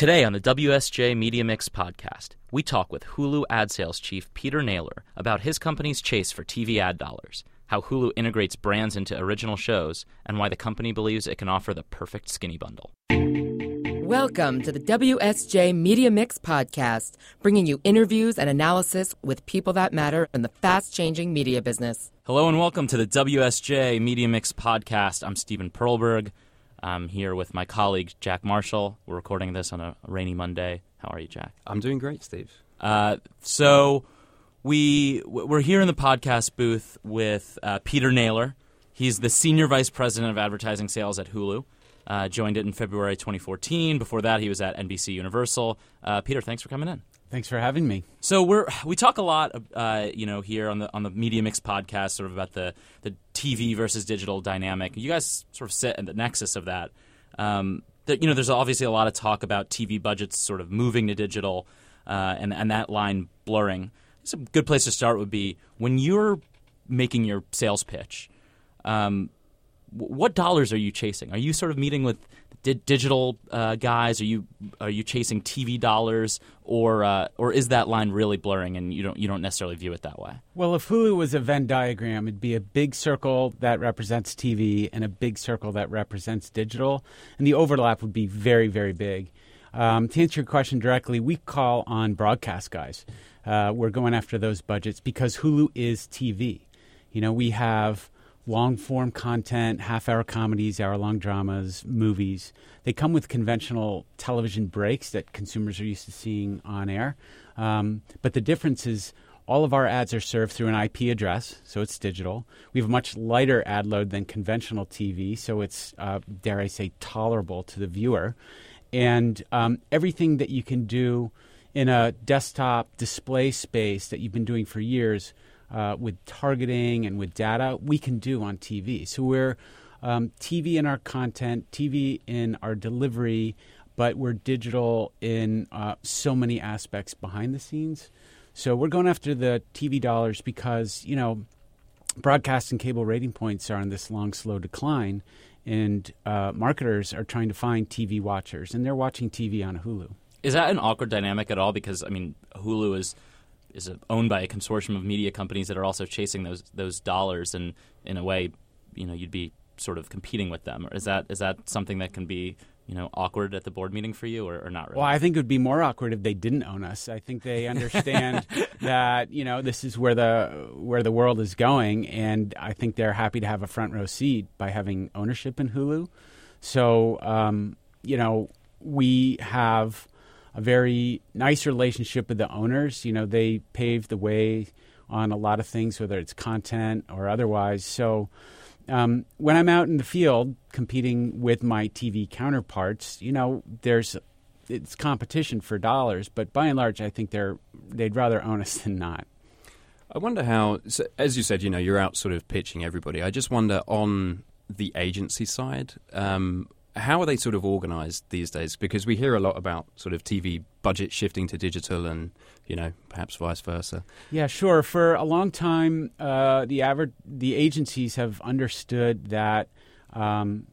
Today on the WSJ Media Mix podcast, we talk with Hulu ad sales chief Peter Naylor about his company's chase for TV ad dollars, how Hulu integrates brands into original shows, and why the company believes it can offer the perfect skinny bundle. Welcome to the WSJ Media Mix podcast, bringing you interviews and analysis with people that matter in the fast changing media business. Hello and welcome to the WSJ Media Mix podcast. I'm Steven Perlberg. I'm here with my colleague Jack Marshall. We're recording this on a rainy Monday. How are you, Jack? I'm doing great, Steve. Uh, so we we're here in the podcast booth with uh, Peter Naylor. He's the senior vice president of advertising sales at Hulu. Uh, joined it in February 2014. Before that, he was at NBC Universal. Uh, Peter, thanks for coming in. Thanks for having me. So we're we talk a lot, uh, you know, here on the on the Media Mix podcast, sort of about the the TV versus digital dynamic. You guys sort of sit at the nexus of that. Um, that you know, there's obviously a lot of talk about TV budgets sort of moving to digital, uh, and and that line blurring. It's a good place to start would be when you're making your sales pitch. Um, what dollars are you chasing? Are you sort of meeting with di- digital uh, guys? Are you are you chasing TV dollars, or uh, or is that line really blurring and you don't you don't necessarily view it that way? Well, if Hulu was a Venn diagram, it'd be a big circle that represents TV and a big circle that represents digital, and the overlap would be very very big. Um, to answer your question directly, we call on broadcast guys. Uh, we're going after those budgets because Hulu is TV. You know, we have long form content, half hour comedies, hour long dramas, movies. They come with conventional television breaks that consumers are used to seeing on air. Um, but the difference is all of our ads are served through an IP address, so it's digital. We have a much lighter ad load than conventional TV, so it's, uh, dare I say, tolerable to the viewer. And um, everything that you can do in a desktop display space that you've been doing for years uh, with targeting and with data, we can do on TV. So we're um, TV in our content, TV in our delivery, but we're digital in uh, so many aspects behind the scenes. So we're going after the TV dollars because, you know, broadcast and cable rating points are on this long, slow decline, and uh, marketers are trying to find TV watchers, and they're watching TV on Hulu. Is that an awkward dynamic at all? Because I mean, Hulu is is owned by a consortium of media companies that are also chasing those those dollars, and in a way, you know, you'd be sort of competing with them. Or is that is that something that can be you know awkward at the board meeting for you, or, or not really? Well, I think it would be more awkward if they didn't own us. I think they understand that you know this is where the where the world is going, and I think they're happy to have a front row seat by having ownership in Hulu. So um, you know we have a very nice relationship with the owners. You know, they pave the way on a lot of things, whether it's content or otherwise. So um, when I'm out in the field competing with my TV counterparts, you know, there's it's competition for dollars, but by and large, I think they're they'd rather own us than not. I wonder how, so as you said, you know, you're out sort of pitching everybody. I just wonder on the agency side, um, how are they sort of organized these days? Because we hear a lot about sort of TV budget shifting to digital and, you know, perhaps vice versa. Yeah, sure. For a long time, uh, the, aver- the agencies have understood that um,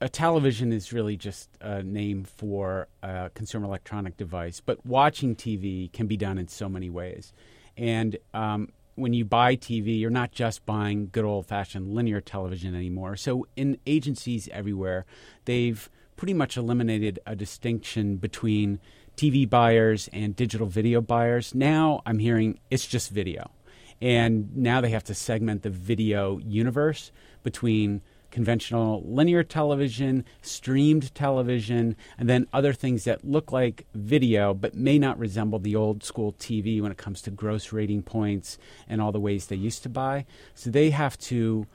a television is really just a name for a consumer electronic device, but watching TV can be done in so many ways. And um, when you buy TV, you're not just buying good old fashioned linear television anymore. So, in agencies everywhere, they've pretty much eliminated a distinction between TV buyers and digital video buyers. Now I'm hearing it's just video. And now they have to segment the video universe between conventional linear television, streamed television, and then other things that look like video but may not resemble the old school TV when it comes to gross rating points and all the ways they used to buy. So they have to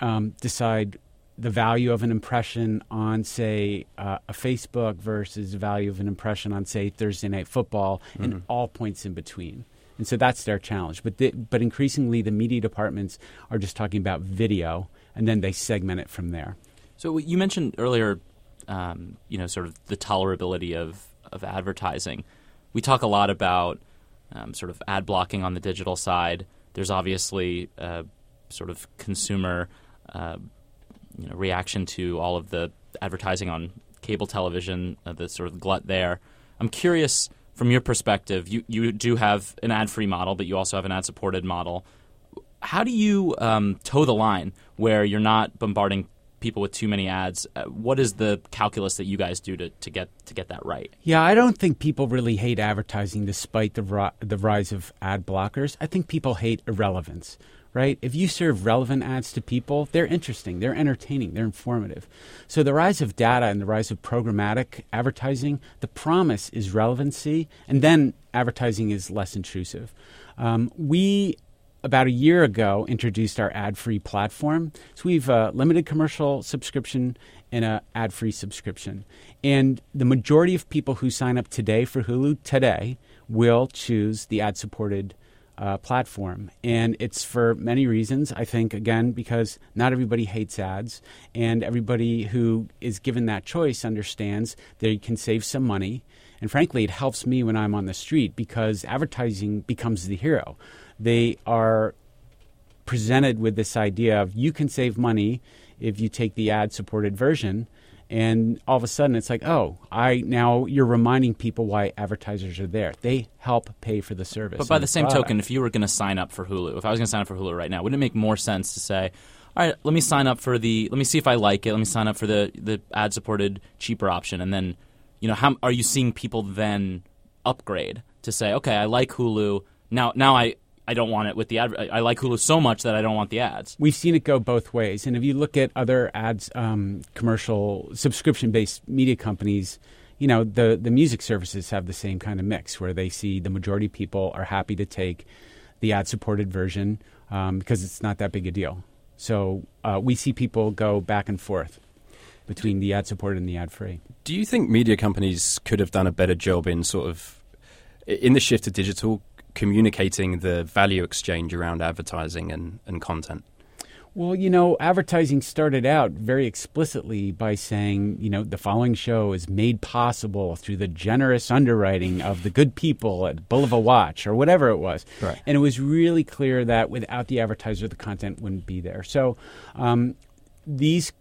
um, decide the value of an impression on, say, uh, a Facebook versus the value of an impression on, say, Thursday Night Football, mm-hmm. and all points in between. And so that's their challenge. But the, but increasingly, the media departments are just talking about video and then they segment it from there. So you mentioned earlier, um, you know, sort of the tolerability of of advertising. We talk a lot about um, sort of ad blocking on the digital side. There's obviously sort of consumer, uh, you know, reaction to all of the advertising on cable television, uh, the sort of glut there. I'm curious from your perspective. You you do have an ad free model, but you also have an ad supported model. How do you um, toe the line where you're not bombarding people with too many ads? Uh, what is the calculus that you guys do to, to get to get that right? Yeah, I don't think people really hate advertising despite the the rise of ad blockers. I think people hate irrelevance. Right? If you serve relevant ads to people, they're interesting, they're entertaining, they're informative. So the rise of data and the rise of programmatic advertising, the promise is relevancy, and then advertising is less intrusive. Um, we about a year ago introduced our ad-free platform. So we've a limited commercial subscription and a ad-free subscription. And the majority of people who sign up today for Hulu today will choose the ad-supported uh, platform. And it's for many reasons. I think, again, because not everybody hates ads, and everybody who is given that choice understands they can save some money. And frankly, it helps me when I'm on the street because advertising becomes the hero they are presented with this idea of you can save money if you take the ad supported version. And all of a sudden it's like oh i now you're reminding people why advertisers are there. They help pay for the service but by the, same product. token if you were going to sign up for hulu if i was going to sign up for hulu right now wouldn't it make more sense to say all right let me sign up for the let me see if i like it. Let me sign up for the the ad supported cheaper option. And then you know how are you seeing people then upgrade to say okay i like hulu. Now now i I don't want it with the ad. I like Hulu so much that I don't want the ads. We've seen it go both ways, and if you look at other ads, um, commercial subscription-based media companies, you know the the music services have the same kind of mix where they see the majority of people are happy to take the ad-supported version um, because it's not that big a deal. So uh, we see people go back and forth between the ad-supported and the ad-free. Do you think media companies could have done a better job in sort of in the shift to digital? Communicating the value exchange around advertising and, and content? Well, you know, advertising started out very explicitly by saying, you know, the following show is made possible through the generous underwriting of the good people at Bulova Watch or whatever it was. Right. And it was really clear that without the advertiser, the content wouldn't be there. So um, these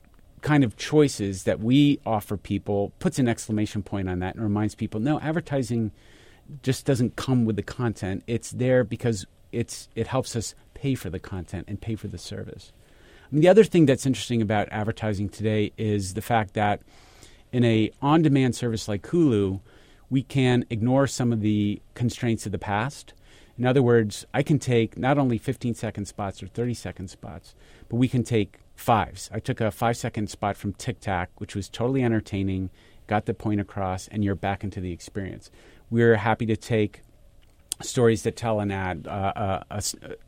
kind of choices that we offer people puts an exclamation point on that and reminds people, no, advertising – just doesn't come with the content. It's there because it's it helps us pay for the content and pay for the service. I mean, the other thing that's interesting about advertising today is the fact that in a on-demand service like Hulu, we can ignore some of the constraints of the past. In other words, I can take not only 15 second spots or 30 second spots, but we can take fives. I took a five second spot from Tic Tac, which was totally entertaining, got the point across, and you're back into the experience we're happy to take stories that tell an ad, uh, uh, uh,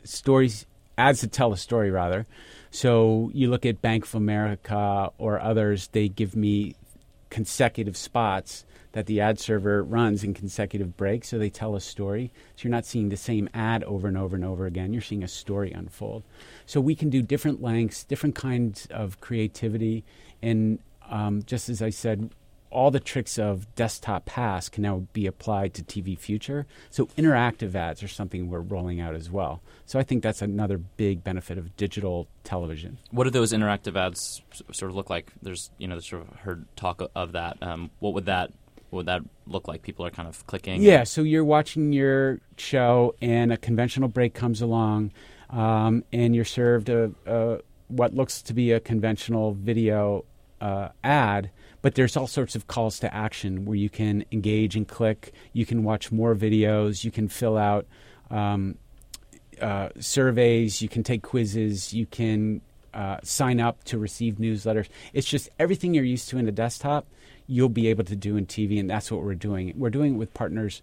stories ads that tell a story rather. So you look at Bank of America or others; they give me consecutive spots that the ad server runs in consecutive breaks, so they tell a story. So you're not seeing the same ad over and over and over again. You're seeing a story unfold. So we can do different lengths, different kinds of creativity, and um, just as I said, all the tricks of desktop past can now be applied to TV future. So interactive ads are something we're rolling out as well. So I think that's another big benefit of digital television. What do those interactive ads sort of look like? There's you know sort of heard talk of that. Um, what would that what would that look like? People are kind of clicking. Yeah. So you're watching your show, and a conventional break comes along, um, and you're served a, a, what looks to be a conventional video uh, ad but there's all sorts of calls to action where you can engage and click. You can watch more videos. You can fill out um, uh, surveys. You can take quizzes. You can uh, sign up to receive newsletters. It's just everything you're used to in a desktop, you'll be able to do in TV, and that's what we're doing. We're doing it with partners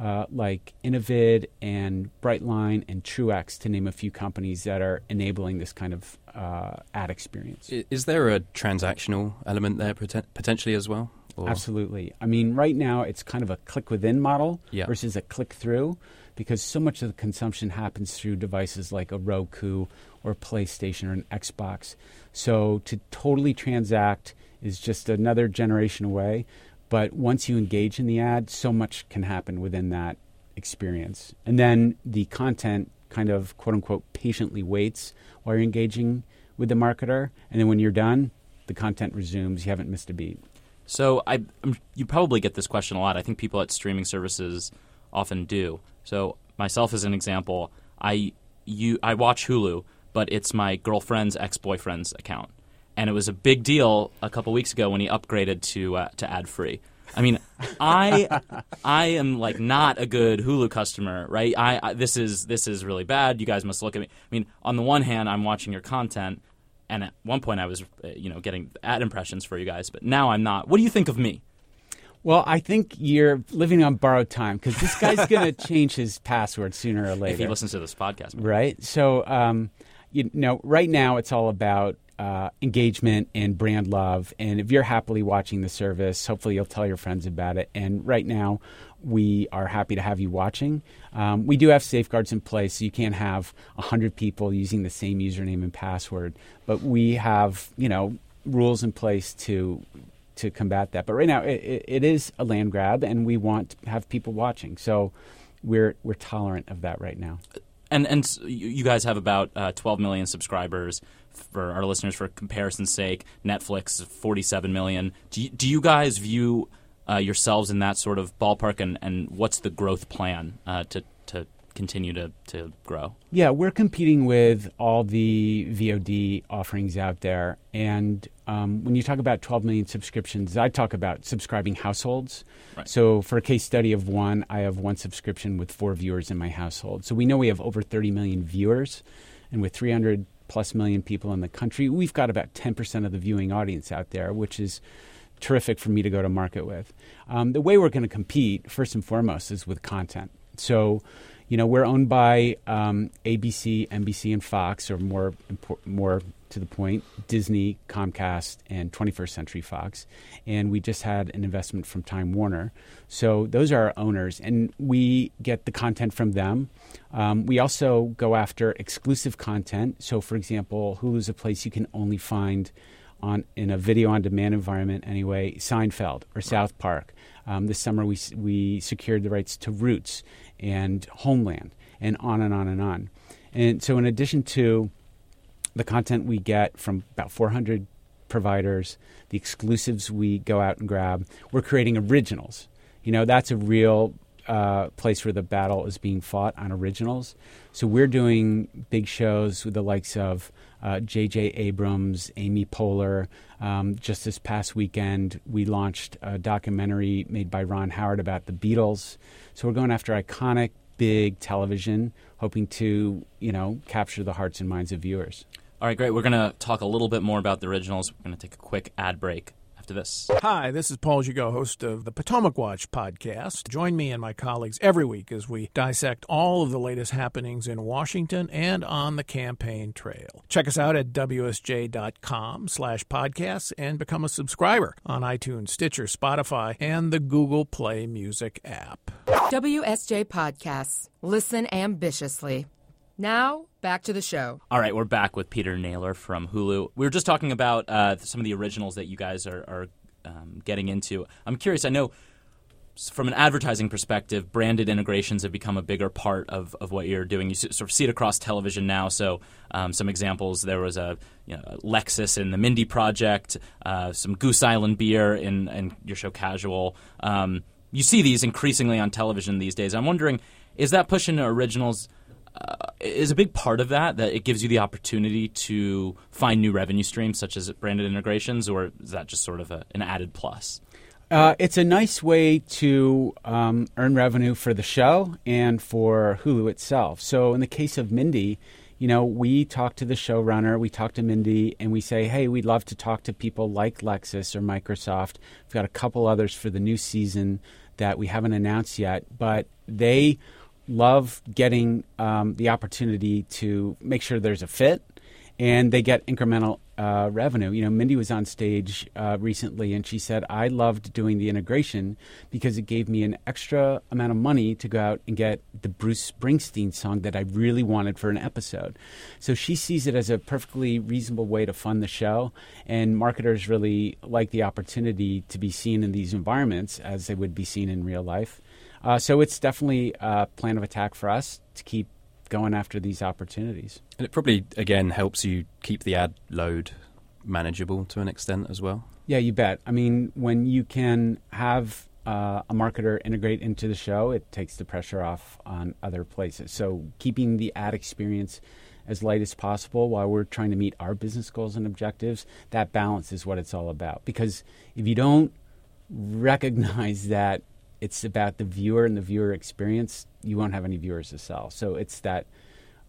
uh, like Innovid and Brightline and Truex, to name a few companies that are enabling this kind of uh, ad experience. Is there a transactional element there potentially as well? Or? Absolutely. I mean, right now it's kind of a click within model yeah. versus a click through because so much of the consumption happens through devices like a Roku or a PlayStation or an Xbox. So to totally transact is just another generation away. But once you engage in the ad, so much can happen within that experience. And then the content kind of quote unquote patiently waits while you're engaging with the marketer. And then when you're done, the content resumes. You haven't missed a beat. So I, you probably get this question a lot. I think people at streaming services often do. So myself, as an example, I you I watch Hulu, but it's my girlfriend's ex boyfriend's account, and it was a big deal a couple weeks ago when he upgraded to uh, to ad free. I mean, I I am like not a good Hulu customer, right? I, I this is this is really bad. You guys must look at me. I mean, on the one hand, I'm watching your content, and at one point I was, uh, you know, getting ad impressions for you guys, but now I'm not. What do you think of me? Well, I think you're living on borrowed time because this guy's going to change his password sooner or later. If he listens to this podcast, maybe. right? So, um, you know, right now it's all about uh, engagement and brand love. And if you're happily watching the service, hopefully you'll tell your friends about it. And right now, we are happy to have you watching. Um, we do have safeguards in place, so you can't have 100 people using the same username and password. But we have, you know, rules in place to to combat that. But right now, it, it is a land grab, and we want to have people watching. So we're we're tolerant of that right now. And and you guys have about uh, 12 million subscribers. For our listeners, for comparison's sake, Netflix 47 million. Do you, do you guys view uh, yourselves in that sort of ballpark? And, and what's the growth plan uh, to to continue to, to grow? Yeah, we're competing with all the VOD offerings out there. And um, when you talk about 12 million subscriptions, I talk about subscribing households. Right. So for a case study of one, I have one subscription with four viewers in my household. So we know we have over 30 million viewers. And with 300 plus million people in the country, we've got about 10% of the viewing audience out there, which is terrific for me to go to market with. Um, the way we're going to compete, first and foremost, is with content. So, you know, we're owned by um, ABC, NBC, and Fox, or more more to the point, Disney, Comcast, and 21st Century Fox. And we just had an investment from Time Warner. So those are our owners, and we get the content from them. Um, we also go after exclusive content. So, for example, Hulu is a place you can only find on in a video on demand environment anyway, Seinfeld or South Park. Um, this summer we we secured the rights to Roots and Homeland, and on and on and on. And so, in addition to the content we get from about 400 providers, the exclusives we go out and grab, we're creating originals. You know, that's a real uh, place where the battle is being fought on originals. So we're doing big shows with the likes of uh, J.J. Abrams, Amy Poehler. Um, just this past weekend, we launched a documentary made by Ron Howard about the Beatles. So we're going after iconic, big television, hoping to, you know, capture the hearts and minds of viewers. All right, great. We're going to talk a little bit more about the originals. We're going to take a quick ad break after this. Hi, this is Paul Gigot, host of the Potomac Watch podcast. Join me and my colleagues every week as we dissect all of the latest happenings in Washington and on the campaign trail. Check us out at wsj.com slash podcasts and become a subscriber on iTunes, Stitcher, Spotify, and the Google Play Music app. WSJ Podcasts. Listen ambitiously. Now, back to the show. All right, we're back with Peter Naylor from Hulu. We were just talking about uh, some of the originals that you guys are, are um, getting into. I'm curious. I know from an advertising perspective, branded integrations have become a bigger part of, of what you're doing. You sort of see it across television now. So, um, some examples: there was a you know, Lexus in the Mindy Project, uh, some Goose Island beer in, in your show Casual. Um, you see these increasingly on television these days. I'm wondering, is that pushing originals? Uh, is a big part of that that it gives you the opportunity to find new revenue streams such as branded integrations or is that just sort of a, an added plus Uh, it's a nice way to um, earn revenue for the show and for Hulu itself. So, in the case of Mindy, you know, we talk to the showrunner, we talk to Mindy, and we say, hey, we'd love to talk to people like Lexus or Microsoft. We've got a couple others for the new season that we haven't announced yet, but they love getting um, the opportunity to make sure there's a fit and they get incremental uh, revenue. You know, Mindy was on stage uh, recently and she said, I loved doing the integration because it gave me an extra amount of money to go out and get the Bruce Springsteen song that I really wanted for an episode. So she sees it as a perfectly reasonable way to fund the show, and marketers really like the opportunity to be seen in these environments as they would be seen in real life. Uh, so it's definitely a plan of attack for us to keep going after these opportunities. And it probably, again, helps you keep the ad load manageable to an extent as well. Yeah, you bet. I mean, when you can have uh, a marketer integrate into the show, it takes the pressure off on other places. So keeping the ad experience as light as possible while we're trying to meet our business goals and objectives, that balance is what it's all about. Because if you don't recognize that it's about the viewer and the viewer experience, you won't have any viewers to sell. So it's that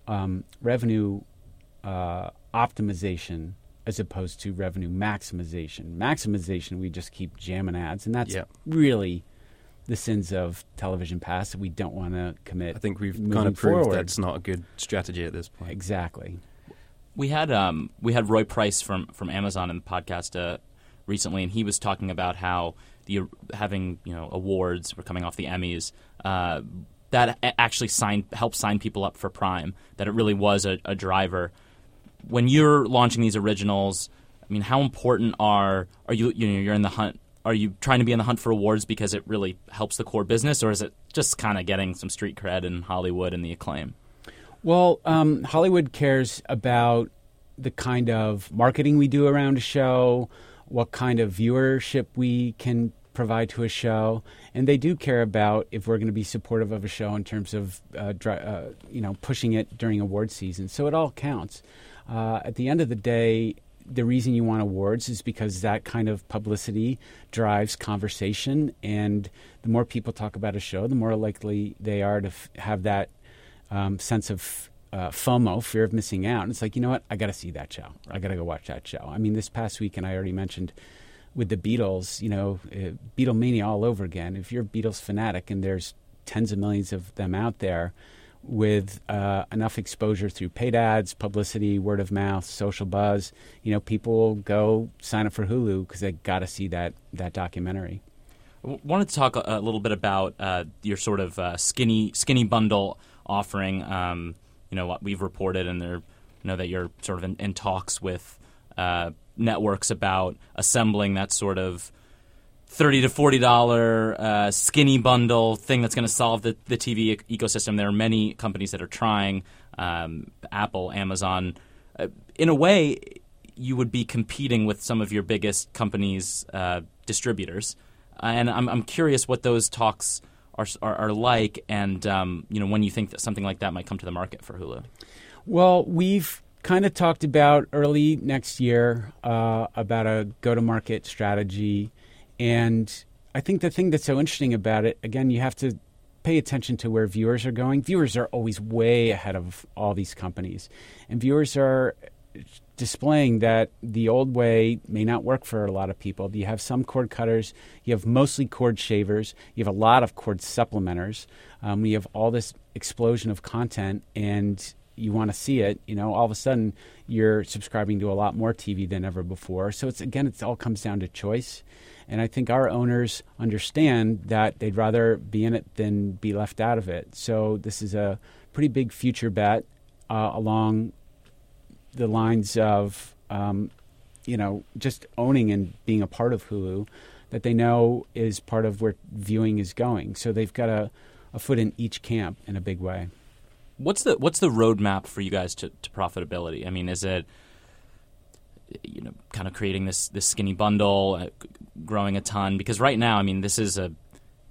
um, revenue uh, optimization as opposed to revenue maximization. Maximization, we just keep jamming ads, and that's Yep. really the sins of television past that we don't want to commit. I think we've kind of proved forward. that's not a good strategy at this point. exactly. We had um, we had Roy Price from from Amazon in the podcast uh, recently, and he was talking about how the having you know awards or coming off the Emmys uh, that actually sign helped sign people up for Prime. That it really was a, a driver when you're launching these originals. I mean, how important are are you? You know, you're in the hunt. Are you trying to be in the hunt for awards because it really helps the core business, or is it just kind of getting some street cred in Hollywood and the acclaim? Well, um, Hollywood cares about the kind of marketing we do around a show, what kind of viewership we can provide to a show, and they do care about if we're going to be supportive of a show in terms of uh, uh, you know pushing it during award season. So it all counts. Uh, at the end of the day, the reason you want awards is because that kind of publicity drives conversation, and the more people talk about a show, the more likely they are to f- have that um, sense of uh, FOMO, fear of missing out. And it's like, you know what? I got to see that show. I got to go watch that show. I mean, this past weekend, I already mentioned with the Beatles, you know, uh, Beatlemania all over again. If you're a Beatles fanatic and there's tens of millions of them out there with uh, enough exposure through paid ads, publicity, word of mouth, social buzz, you know, people will go sign up for Hulu because they got to see that, that documentary. W- wanted to talk a, a little bit about uh, your sort of uh, skinny skinny bundle offering. Um, you know what we've reported, and there, you know that you're sort of in, in talks with uh, networks about assembling that sort of thirty to forty dollar uh, skinny bundle thing that's going to solve the, the TV ecosystem. There are many companies that are trying. Um, Apple, Amazon. Uh, in a way, you would be competing with some of your biggest companies' uh, distributors, and I'm, I'm curious what those talks are are, are like, and um, you know when you think that something like that might come to the market for Hulu. Well, we've kind of talked about early next year uh, about a go to market strategy. And I think the thing that's so interesting about it, again, you have to pay attention to where viewers are going. Viewers are always way ahead of all these companies. And viewers are displaying that the old way may not work for a lot of people. You have some cord cutters, you have mostly cord shavers, you have a lot of cord supplementers. Um, you have all this explosion of content, and you want to see it. You know, all of a sudden you're subscribing to a lot more TV than ever before. So it's again, it all comes down to choice. And I think our owners understand that they'd rather be in it than be left out of it. So this is a pretty big future bet uh, along the lines of um, you know just owning and being a part of Hulu that they know is part of where viewing is going. So they've got a, a foot in each camp in a big way. What's the what's the roadmap for you guys to, to profitability? I mean, is it you know kind of creating this this skinny bundle, uh, growing a ton? Because right now, I mean, this is a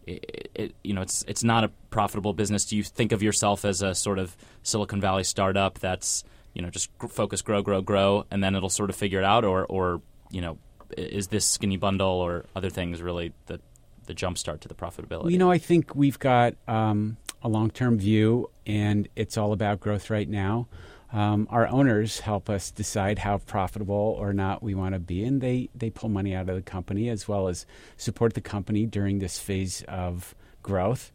it, it, you know it's it's not a profitable business. Do you think of yourself as a sort of Silicon Valley startup that's you know just focus, grow, grow, grow, and then it'll sort of figure it out, or or you know is this skinny bundle or other things really the the jump start to the profitability? You know, I think we've got um, a long term view, and it's all about growth right now. Um, our owners help us decide how profitable or not we want to be, and they, they pull money out of the company as well as support the company during this phase of growth.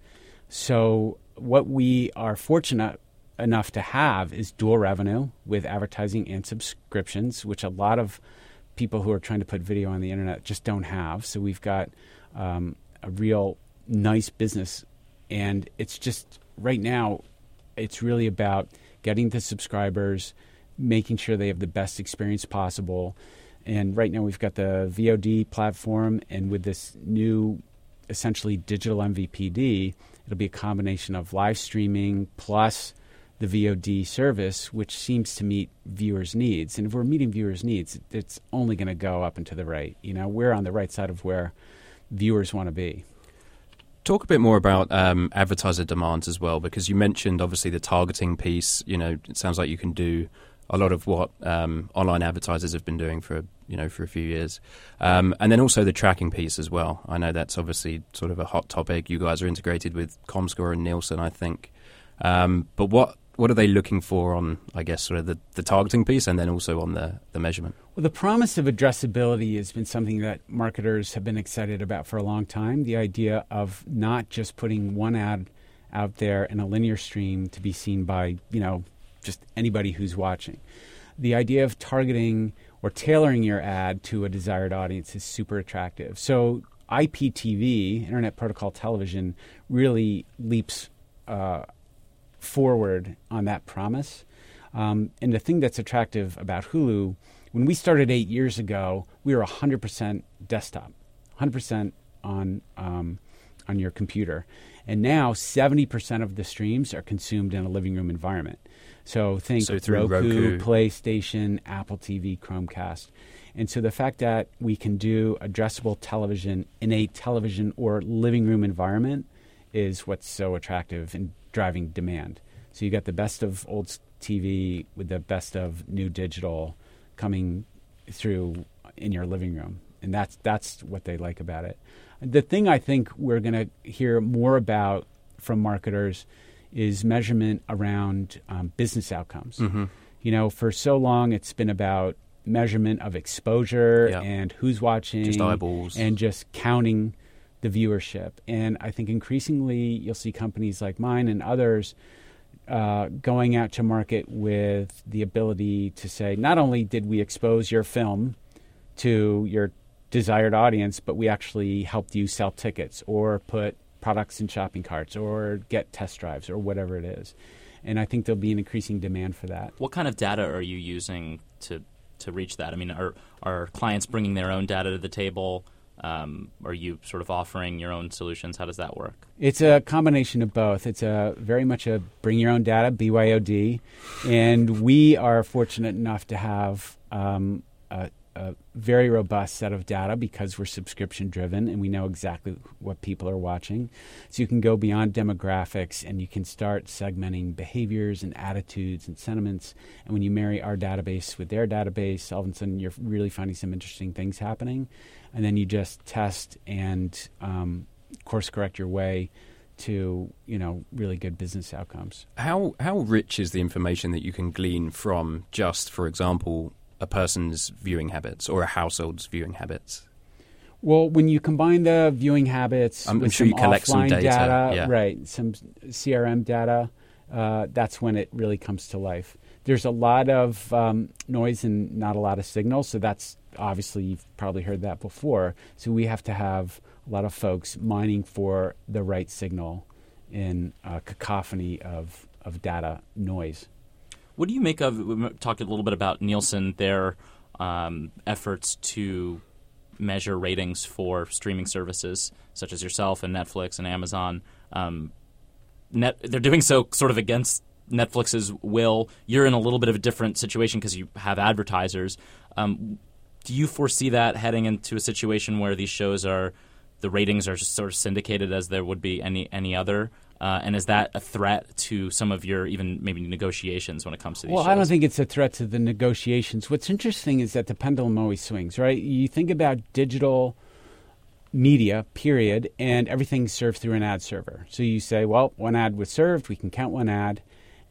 So, what we are fortunate enough to have is dual revenue with advertising and subscriptions, which a lot of people who are trying to put video on the internet just don't have. So, we've got um, a real nice business, and it's just right now, it's really about getting the subscribers, making sure they have the best experience possible. And right now, we've got the VOD platform, and with this new, essentially digital MVPD, it'll be a combination of live streaming plus the VOD service, which seems to meet viewers' needs. And if we're meeting viewers' needs, it's only going to go up and to the right. You know, we're on the right side of where viewers want to be. Talk a bit more about um, advertiser demands as well, because you mentioned obviously the targeting piece. You know, it sounds like you can do a lot of what um, online advertisers have been doing for you know for a few years, um, and then also the tracking piece as well. I know that's obviously sort of a hot topic. You guys are integrated with ComScore and Nielsen, I think. Um, but what what are they looking for on, I guess, sort of the, the targeting piece and then also on the, the measurement? Well, the promise of addressability has been something that marketers have been excited about for a long time. The idea of not just putting one ad out there in a linear stream to be seen by, you know, just anybody who's watching. The idea of targeting or tailoring your ad to a desired audience is super attractive. So IPTV, Internet Protocol Television, really leaps uh, forward on that promise. Um, and the thing that's attractive about Hulu, when we started eight years ago, we were 100% desktop, 100% on um, on your computer, and now 70% of the streams are consumed in a living room environment. So think so through Roku, Roku, PlayStation, Apple TV, Chromecast. And so the fact that we can do addressable television in a television or living room environment is what's so attractive and driving demand. So you got the best of old TV with the best of new digital coming through in your living room, and that's that's what they like about it. The thing I think we're going to hear more about from marketers is measurement around um, business outcomes. Mm-hmm. You know, for so long it's been about measurement of exposure Yeah. and who's watching, Just eyeballs. and just counting the viewership. And I think increasingly you'll see companies like mine and others uh, going out to market with the ability to say, not only did we expose your film to your desired audience, but we actually helped you sell tickets or put products in shopping carts or get test drives or whatever it is. And I think there'll be an increasing demand for that. What kind of data are you using to to reach that? I mean, are are clients bringing their own data to the table? Um, are you sort of offering your own solutions? How does that work? It's a combination of both. It's a very much a bring your own data BYOD, and we are fortunate enough to have um, a, a very robust set of data because we're subscription driven and we know exactly what people are watching. So you can go beyond demographics and you can start segmenting behaviors and attitudes and sentiments. And when you marry our database with their database, all of a sudden you're really finding some interesting things happening. And then you just test and um, course correct your way to you know really good business outcomes. How how rich is the information that you can glean from just, for example, a person's viewing habits or a household's viewing habits? Well, when you combine the viewing habits I'm- I'm sure some you collect some offline data, yeah. right? Some CRM data. Uh, that's when it really comes to life. There's a lot of um, noise and not a lot of signal, so that's obviously you've probably heard that before. So we have to have a lot of folks mining for the right signal in a cacophony of of data noise. What do you make of? We talked a little bit about Nielsen, their um, efforts to measure ratings for streaming services such as yourself and Netflix and Amazon. Um, net, they're doing so sort of against Netflix's will. You're in a little bit of a different situation because you have advertisers. Um, do you foresee that heading into a situation where these shows are the ratings are just sort of syndicated as there would be any any other? Uh, and is that a threat to some of your even maybe negotiations when it comes to these Well, shows? I don't think it's a threat to the negotiations. What's interesting is that the pendulum always swings, right? You think about digital media, period, and everything's served through an ad server. So you say, well, one ad was served, we can count one ad.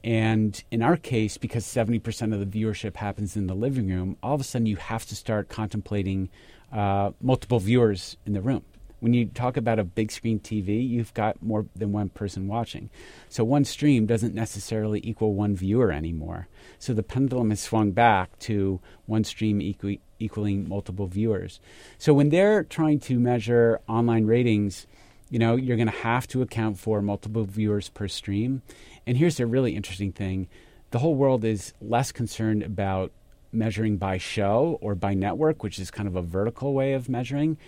And in our case, because 70% of the viewership happens in the living room, all of a sudden you have to start contemplating uh, multiple viewers in the room. When you talk about a big screen TV, you've got more than one person watching. So one stream doesn't necessarily equal one viewer anymore. So the pendulum has swung back to one stream equi- equaling multiple viewers. So when they're trying to measure online ratings, you know, you're going to have to account for multiple viewers per stream. And here's a really interesting thing the whole world is less concerned about measuring by show or by network, which is kind of a vertical way of measuring.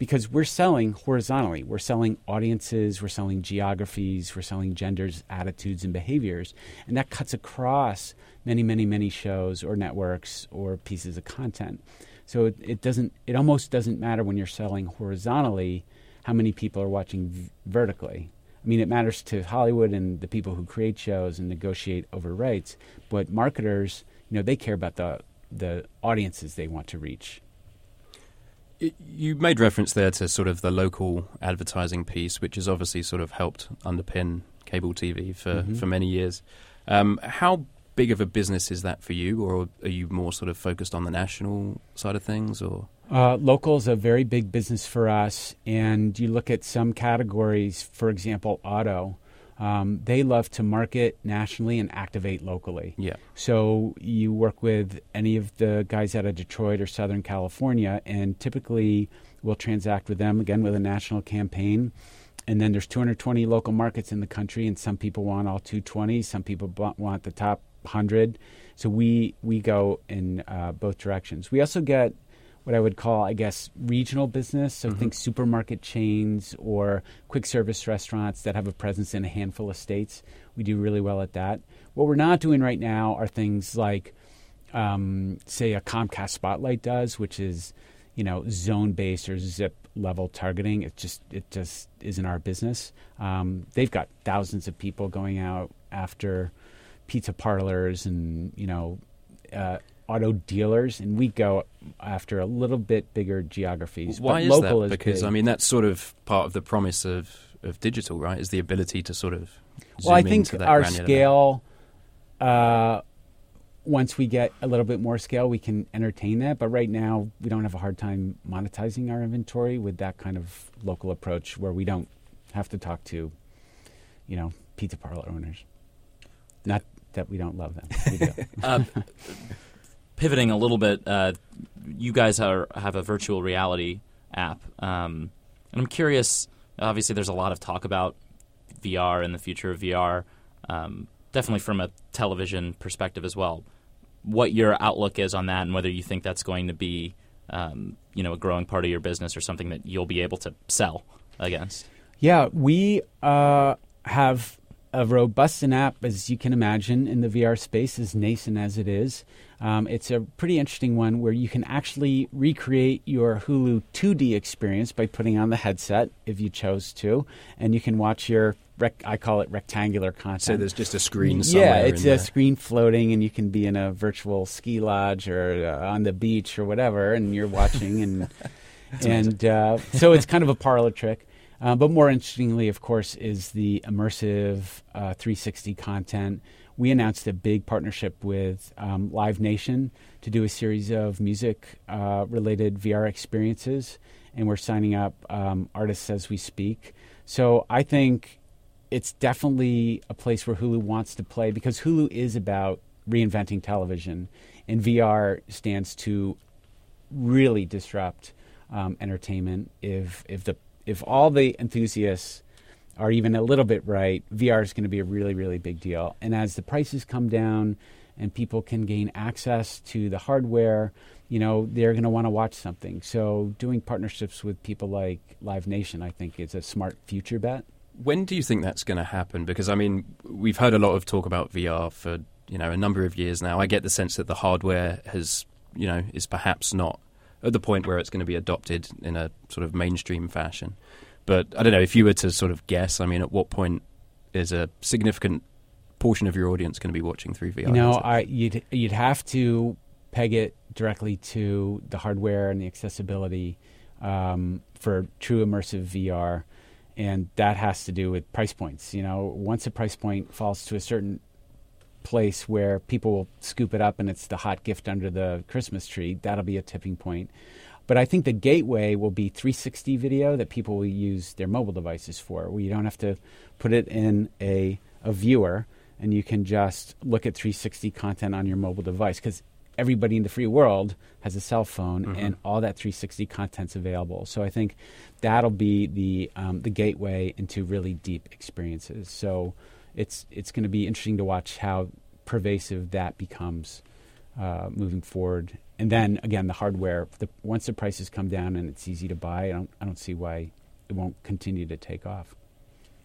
Because we're selling horizontally. We're selling audiences, we're selling geographies, we're selling genders, attitudes, and behaviors. And that cuts across many, many, many shows or networks or pieces of content. So it, it doesn't, it almost doesn't matter when you're selling horizontally how many people are watching v- vertically. I mean, it matters to Hollywood and the people who create shows and negotiate over rights, but marketers, you know, they care about the the audiences they want to reach. You made reference there to sort of the local advertising piece, which has obviously sort of helped underpin cable TV for, mm-hmm. for many years. Um, how big of a business is that for you, or are you more sort of focused on the national side of things, or? Uh, local is a very big business for us, and you look at some categories, for example, auto um, they love to market nationally and activate locally. Yeah. So you work with any of the guys out of Detroit or Southern California, and typically we'll transact with them again with a national campaign. And then there's 220 local markets in the country, and some people want all 220. Some people want the top 100. So we we go in uh, both directions. We also get what I would call, I guess, regional business. So mm-hmm. think supermarket chains or quick service restaurants that have a presence in a handful of states. We do really well at that. What we're not doing right now are things like, um, say, a Comcast Spotlight does, which is, you know, zone based or zip level targeting. It just it just isn't our business. Um, they've got thousands of people going out after pizza parlors and you know. Uh, auto dealers, and we go after a little bit bigger geographies. Why is that? Is because big. I mean that's sort of part of the promise of, of digital, right? Is the ability to sort of well, I think our scale. Uh, once we get a little bit more scale, we can entertain that. But right now, we don't have a hard time monetizing our inventory with that kind of local approach, where we don't have to talk to, you know, pizza parlor owners. Not that we don't love them. Uh, pivoting a little bit, uh, you guys are, have a virtual reality app, um, and I'm curious. Obviously, there's a lot of talk about VR and the future of VR, um, definitely from a television perspective as well. What your outlook is on that, and whether you think that's going to be, um, you know, a growing part of your business or something that you'll be able to sell against. Yeah, we uh, have a robust app, as you can imagine, in the VR space, as nascent as it is. Um, it's a pretty interesting one where you can actually recreate your Hulu 2D experience by putting on the headset if you chose to, and you can watch your rec- I call it rectangular content. So there's just a screen. Yeah, it's a there. screen floating, and you can be in a virtual ski lodge or uh, on the beach or whatever, and you're watching, and and uh, so it's kind of a parlor trick. Uh, but more interestingly, of course, is the immersive uh, 360 content we announced a big partnership with um, Live Nation to do a series of music uh, related VR experiences, and we're signing up um, artists as we speak. So I think it's definitely a place where Hulu wants to play because Hulu is about reinventing television, and VR stands to really disrupt um, entertainment if if the if all the enthusiasts are even a little bit right, VR is going to be a really, really big deal. And as the prices come down and people can gain access to the hardware, you know, they're going to want to watch something. So doing partnerships with people like Live Nation, I think, is a smart future bet. When do you think that's going to happen? Because I mean, we've heard a lot of talk about VR for you know a number of years now. I get the sense that the hardware has you know is perhaps not at the point where it's going to be adopted in a sort of mainstream fashion. But I don't know if you were to sort of guess. I mean, at what point is a significant portion of your audience going to be watching through VR? You know, I, you'd you'd have to peg it directly to the hardware and the accessibility um, for true immersive VR, and that has to do with price points. You know, once a price point falls to a certain place where people will scoop it up and it's the hot gift under the Christmas tree, that'll be a tipping point. But I think the gateway will be 360 video that people will use their mobile devices for, where you don't have to put it in a, a viewer and you can just look at 360 content on your mobile device because everybody in the free world has a cell phone mm-hmm. and all that 360 content's available. So I think that'll be the um, the gateway into really deep experiences. So it's it's going to be interesting to watch how pervasive that becomes uh, moving forward and then again, the hardware. The, once the prices come down and it's easy to buy, I don't I don't see why it won't continue to take off.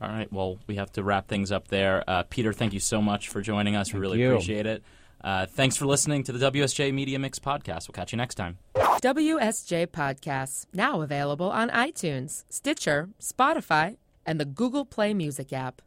All right. Well, we have to wrap things up there. Uh, Peter, thank you so much for joining us. Thank we really you. appreciate it. Uh, thanks for listening to the WSJ Media Mix podcast. We'll catch you next time. WSJ Podcasts, now available on iTunes, Stitcher, Spotify, and the Google Play Music app.